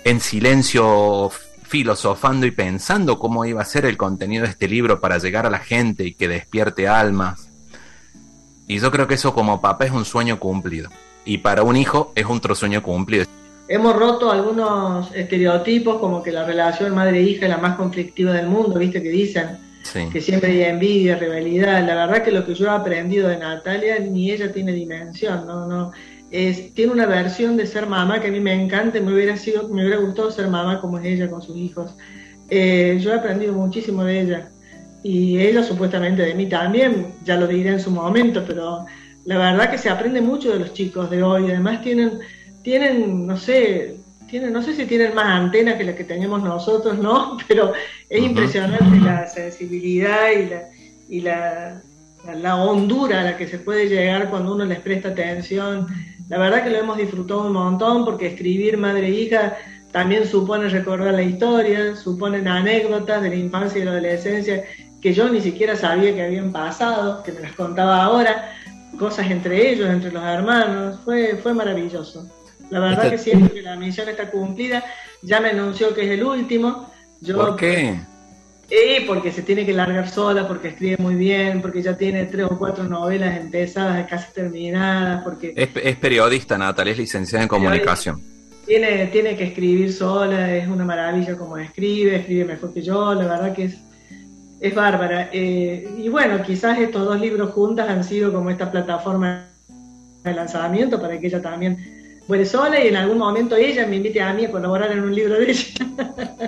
en silencio filosofando y pensando cómo iba a ser el contenido de este libro para llegar a la gente y que despierte almas. Y yo creo que eso como papá es un sueño cumplido. Y para un hijo es otro sueño cumplido. Hemos roto algunos estereotipos como que la relación madre-hija es la más conflictiva del mundo, viste que dicen que siempre hay envidia, rivalidad. La verdad que lo que yo he aprendido de Natalia, ni ella tiene dimensión, ¿no? no tiene una versión de ser mamá que a mí me encanta, me hubiera, sido, me hubiera gustado ser mamá como es ella con sus hijos. Eh, yo he aprendido muchísimo de ella. y ella supuestamente de mí también, ya lo diré en su momento, pero la verdad que se aprende mucho de los chicos de hoy, además tienen, tienen no sé, tienen, no sé si tienen más antena que la que teníamos nosotros, ¿no? [laughs] Pero es impresionante la sensibilidad y la, y la, la, hondura a la que se puede llegar cuando uno les presta atención. La verdad que lo hemos disfrutado un montón porque escribir madre e hija también supone recordar la historia, suponen anécdotas de la infancia y la adolescencia que yo ni siquiera sabía que habían pasado, que me las contaba ahora, cosas entre ellos, entre los hermanos, fue, fue maravilloso. La verdad este que siempre que la misión está cumplida, ya me anunció que es el último. Yo, ¿Por qué? Eh, porque se tiene que largar sola, porque escribe muy bien, porque ya tiene tres o cuatro novelas empezadas, casi terminadas, porque... Es, periodista, Natalia, es licenciada en comunicación. Tiene, tiene que escribir sola, es una maravilla como escribe, escribe mejor que yo, la verdad que es, es bárbara. Eh, y bueno, quizás estos dos libros juntas han sido como esta plataforma de lanzamiento para que ella también vuelve sola y en algún momento ella me invite a mí a colaborar en un libro de ella.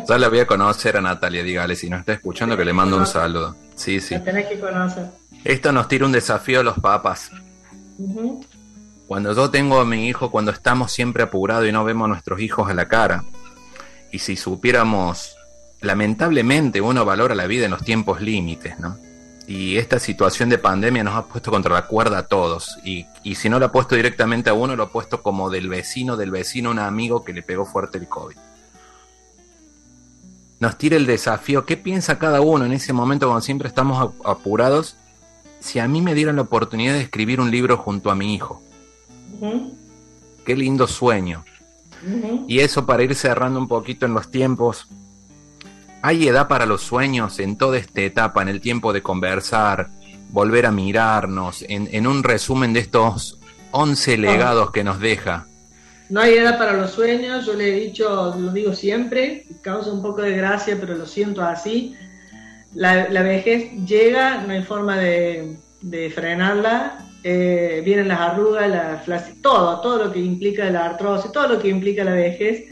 Ya la voy a conocer a Natalia, dígale, si nos está escuchando que le mando un saludo. Sí, sí. La tenés que conocer. Esto nos tira un desafío a los papas. Cuando yo tengo a mi hijo, cuando estamos siempre apurados y no vemos a nuestros hijos a la cara, y si supiéramos, lamentablemente uno valora la vida en los tiempos límites, ¿no? Y esta situación de pandemia nos ha puesto contra la cuerda a todos. Y, si no lo ha puesto directamente a uno, lo ha puesto como del vecino, del vecino, un amigo que le pegó fuerte el COVID. Nos tira el desafío. ¿Qué piensa cada uno en ese momento cuando siempre estamos apurados? Si a mí me dieran la oportunidad de escribir un libro junto a mi hijo. Qué lindo sueño. Y eso para ir cerrando un poquito en los tiempos, hay edad para los sueños en toda esta etapa, en el tiempo de conversar, volver a mirarnos, en, un resumen de estos 11 legados que nos deja. No hay edad para los sueños, yo le he dicho, lo digo siempre, causa un poco de gracia, pero lo siento así. La, vejez llega, no hay forma de, frenarla, eh, vienen las arrugas, la todo, todo lo que implica la artrosis, todo lo que implica la vejez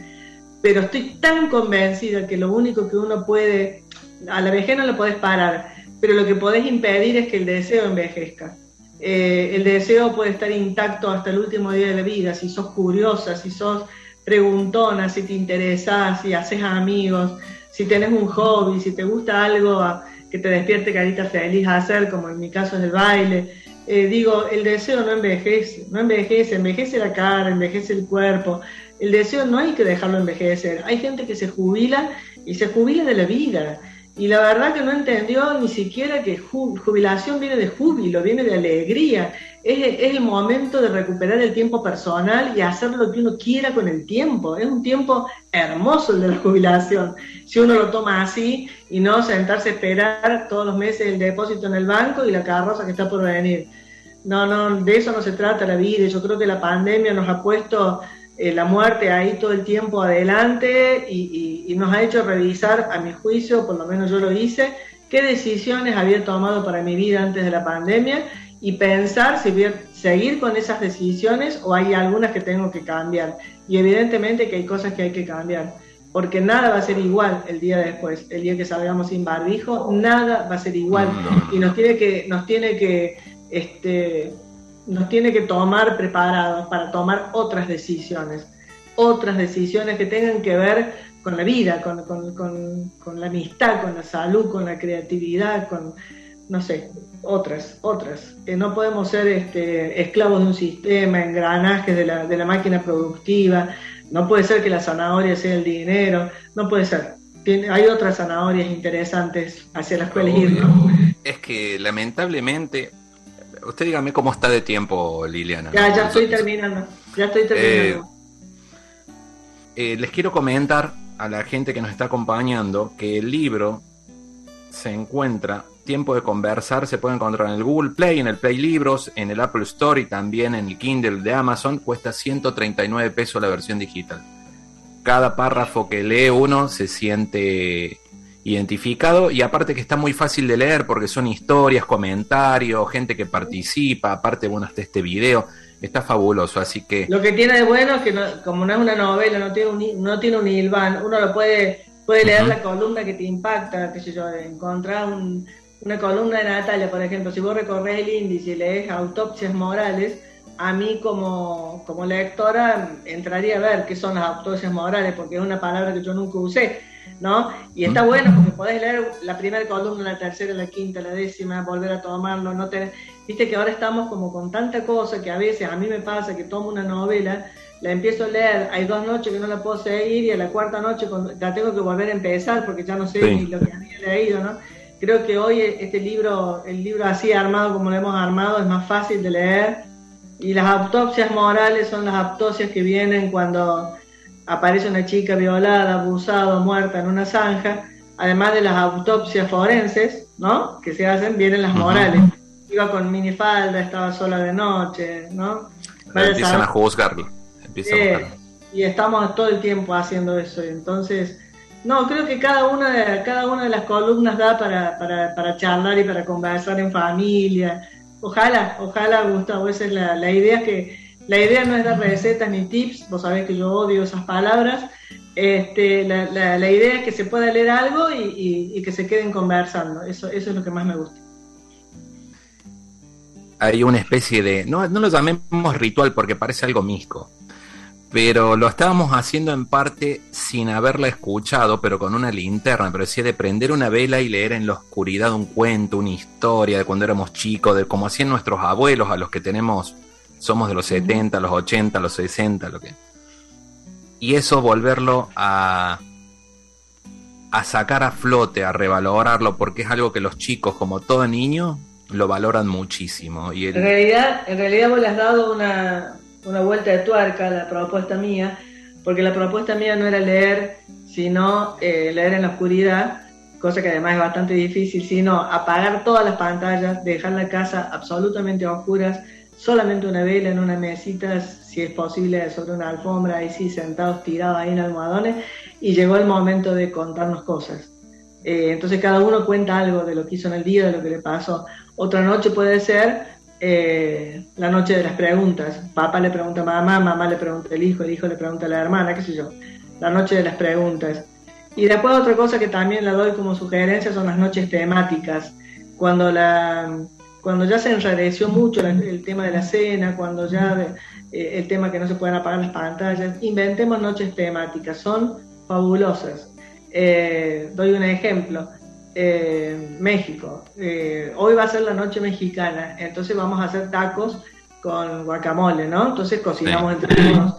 pero estoy tan convencida que lo único que uno puede, a la vejez no lo podés parar, pero lo que podés impedir es que el deseo envejezca. Eh, el deseo puede estar intacto hasta el último día de la vida, si sos curiosa, si sos preguntona, si te interesás, si haces amigos, si tenés un hobby, si te gusta algo que te despierte carita feliz a hacer, como en mi caso es el baile. Eh, digo, el deseo no envejece, no envejece, envejece la cara, envejece el cuerpo, el deseo no hay que dejarlo envejecer. Hay gente que se jubila y se jubila de la vida. Y la verdad que no entendió ni siquiera que jubilación viene de júbilo, viene de alegría. Es, el momento de recuperar el tiempo personal y hacer lo que uno quiera con el tiempo. Es un tiempo hermoso el de la jubilación. Si uno lo toma así y no sentarse a esperar todos los meses el depósito en el banco y la carroza que está por venir. No, no, de eso no se trata la vida. Yo creo que la pandemia nos ha puesto eh, la muerte ahí todo el tiempo adelante y, nos ha hecho revisar, a mi juicio, por lo menos yo lo hice, qué decisiones había tomado para mi vida antes de la pandemia y pensar si voy a seguir con esas decisiones o hay algunas que tengo que cambiar. Y evidentemente que hay cosas que hay que cambiar, porque nada va a ser igual el día después, el día que salgamos sin barbijo, nada va a ser igual y nos tiene que, nos tiene que este, nos tiene que tomar preparados para tomar otras decisiones, otras decisiones que tengan que ver con la vida, con, la amistad, con la salud, con la creatividad, con, no sé, otras, otras. que no podemos ser este, esclavos de un sistema, engranajes de la, de la máquina productiva, no puede ser que la zanahoria sea el dinero, no puede ser. hay otras zanahorias interesantes hacia las cuales ir. Es que lamentablemente usted dígame cómo está de tiempo, Liliana. Ya, ya estoy terminando. Ya estoy terminando. Eh, eh, les quiero comentar a la gente que nos está acompañando que el libro se encuentra, Tiempo de Conversar, se puede encontrar en el Google Play, en el Play Libros, en el Apple Store y también en el Kindle de Amazon. Cuesta 139 pesos la versión digital. Cada párrafo que lee uno se siente identificado y aparte que está muy fácil de leer porque son historias, comentarios, gente que participa, aparte bueno hasta este video, está fabuloso, así que... Lo que tiene de bueno es que como no es una novela, no tiene un, no tiene un hilván, uno lo puede, puede leer la columna que te impacta, qué sé yo, encontrar un, una columna de Natalia, por ejemplo, si vos recorres el índice y lees autopsias morales, a mí como, como lectora entraría a ver qué son las autopsias morales, porque es una palabra que yo nunca usé, ¿no? Y está bueno porque podés leer la primera columna, la tercera, la quinta, la décima, volver a tomarlo, no tener... Viste que ahora estamos como con tanta cosa que a veces a mí me pasa que tomo una novela, la empiezo a leer, hay dos noches que no la puedo seguir y a la cuarta noche la tengo que volver a empezar porque ya no sé ni lo que había leído, ¿no? Creo que hoy este libro, el libro así armado como lo hemos armado, es más fácil de leer y las autopsias morales son las autopsias que vienen cuando aparece una chica violada, abusada, muerta en una zanja, además de las autopsias forenses, ¿no? Que se hacen, vienen las morales. Iba con minifalda, estaba sola de noche, ¿no? empiezan a, juzgarlo. y estamos todo el tiempo haciendo eso. Entonces, no, creo que cada una de, cada una de las columnas da para, para, para charlar y para conversar en familia. Ojalá, ojalá, Gustavo, esa es la, la idea que la idea no es dar recetas ni tips, vos sabés que yo odio esas palabras. Este, la, la, idea es que se pueda leer algo y, y, que se queden conversando. Eso, eso es lo que más me gusta. Hay una especie de, no, no lo llamemos ritual porque parece algo misco, pero lo estábamos haciendo en parte sin haberla escuchado, pero con una linterna, pero decía de prender una vela y leer en la oscuridad un cuento, una historia de cuando éramos chicos, de como hacían nuestros abuelos, a los que tenemos, somos de los 70, los 80, los 60, lo que. Y eso volverlo a, a sacar a flote, a revalorarlo, porque es algo que los chicos, como todo niño, lo valoran muchísimo. Y en, realidad, en realidad vos le has dado una, una vuelta de tuerca a la propuesta mía, porque la propuesta mía no era leer, sino eh, leer en la oscuridad, cosa que además es bastante difícil, sino apagar todas las pantallas, dejar la casa absolutamente a oscuras, solamente una vela en una mesita, si es posible, sobre una alfombra, ahí sí, sentados, tirados ahí en almohadones, y llegó el momento de contarnos cosas. Eh, entonces cada uno cuenta algo de lo que hizo en el día, de lo que le pasó. Otra noche puede ser eh, la noche de las preguntas. Papá le pregunta a mamá, mamá le pregunta al hijo, el hijo le pregunta a la hermana, qué sé yo. La noche de las preguntas. Y después otra cosa que también la doy como sugerencia son las noches temáticas. Cuando, la, cuando ya se enrareció mucho el, tema de la cena, cuando ya eh, el tema que no se pueden apagar las pantallas, inventemos noches temáticas. Son fabulosas. Eh, doy un ejemplo. Eh, México. Eh, hoy va a ser la noche mexicana, entonces vamos a hacer tacos con guacamole, ¿no? Entonces cocinamos entre todos.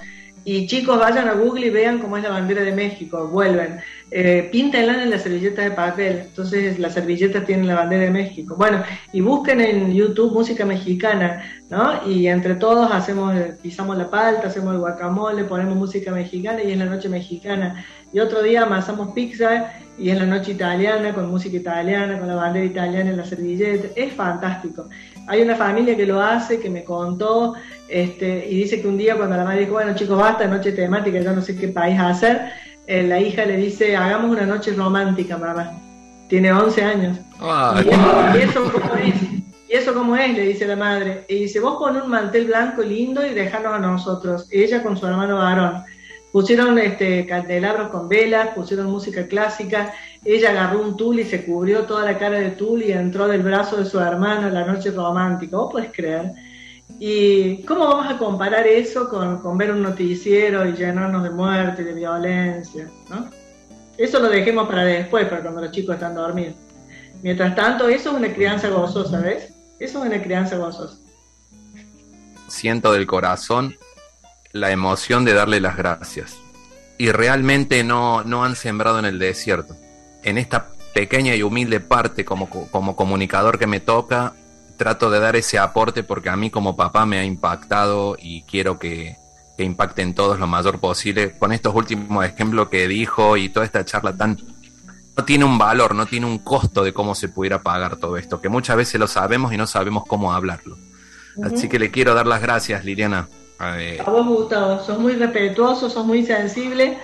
Y chicos, vayan a Google y vean cómo es la bandera de México, vuelven. Eh, píntenla en las servilletas de papel, entonces las servilletas tienen la bandera de México. Bueno, y busquen en YouTube música mexicana, ¿no? Y entre todos hacemos, pisamos la palta, hacemos el guacamole, ponemos música mexicana y es la noche mexicana. Y otro día amasamos pizza y es la noche italiana, con música italiana, con la bandera italiana en la servilleta, es fantástico. Hay una familia que lo hace, que me contó, este, y dice que un día cuando la madre dijo, bueno chicos, basta, noche temática, yo no sé qué país hacer, eh, la hija le dice, hagamos una noche romántica, mamá. Tiene 11 años. y, eso, como es, y eso como es, le dice la madre. Y dice, vos pon un mantel blanco lindo y dejanos a nosotros. Ella con su hermano varón. Pusieron este, candelabros con velas, pusieron música clásica, ella agarró un tul y se cubrió toda la cara de tul y entró del brazo de su hermano la noche romántica, ¿vos puedes creer? ¿Y cómo vamos a comparar eso con, ver un noticiero y llenarnos de muerte, de violencia? ¿no? Eso lo dejemos para después, para cuando los chicos están dormidos. Mientras tanto, eso es una crianza gozosa, ¿ves? Eso es una crianza gozosa. Siento del corazón la emoción de darle las gracias. Y realmente no, no han sembrado en el desierto. En esta pequeña y humilde parte como, como comunicador que me toca, trato de dar ese aporte porque a mí como papá me ha impactado y quiero que, que impacten todos lo mayor posible. Con estos últimos ejemplos que dijo y toda esta charla tan... No tiene un valor, no tiene un costo de cómo se pudiera pagar todo esto, que muchas veces lo sabemos y no sabemos cómo hablarlo. Así que le quiero dar las gracias, Liliana, a vos, Gustavo, sos muy respetuoso, sos muy sensible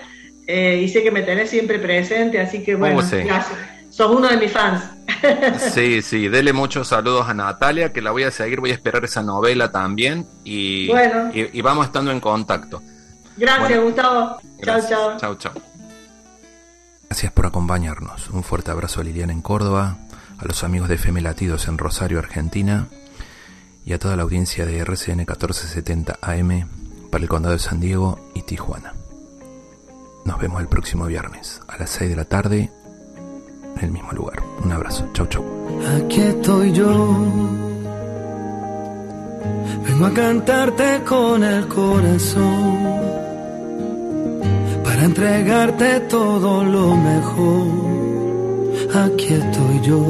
eh, y sé que me tenés siempre presente, así que bueno, gracias. Sos uno de mis fans. [laughs] Sí, sí, dele muchos saludos a Natalia, que la voy a seguir, voy a esperar esa novela también y, y, vamos estando en contacto. Gracias, Gustavo. Chao, chao. Chao, chao. Gracias por acompañarnos. Un fuerte abrazo a Liliana en Córdoba, a los amigos de FM Latidos en Rosario, Argentina, y a toda la audiencia de RCN 1470 AM para el Condado de San Diego y Tijuana. Nos vemos el próximo viernes a las 6 de la tarde en el mismo lugar. Un abrazo. Chau, chau. Aquí estoy yo. Vengo a cantarte con el corazón. Para entregarte todo lo mejor. Aquí estoy yo.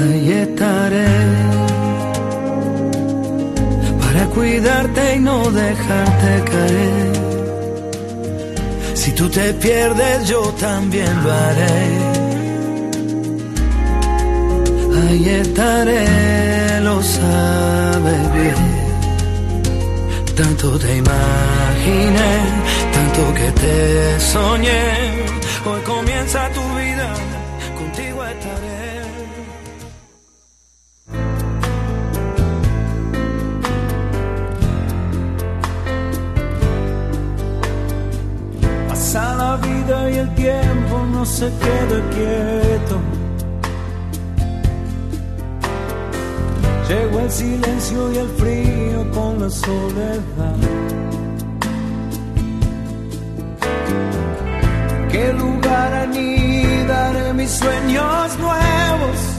Ahí estaré. Cuidarte y no dejarte caer si tú te pierdes, yo también lo haré. Ahí estaré, lo sabes bien. Tanto te imaginé, tanto que te soñé. Hoy comienza tu el tiempo no se queda quieto. Llegó el silencio y el frío con la soledad. ¿Qué lugar anidaré mis sueños nuevos?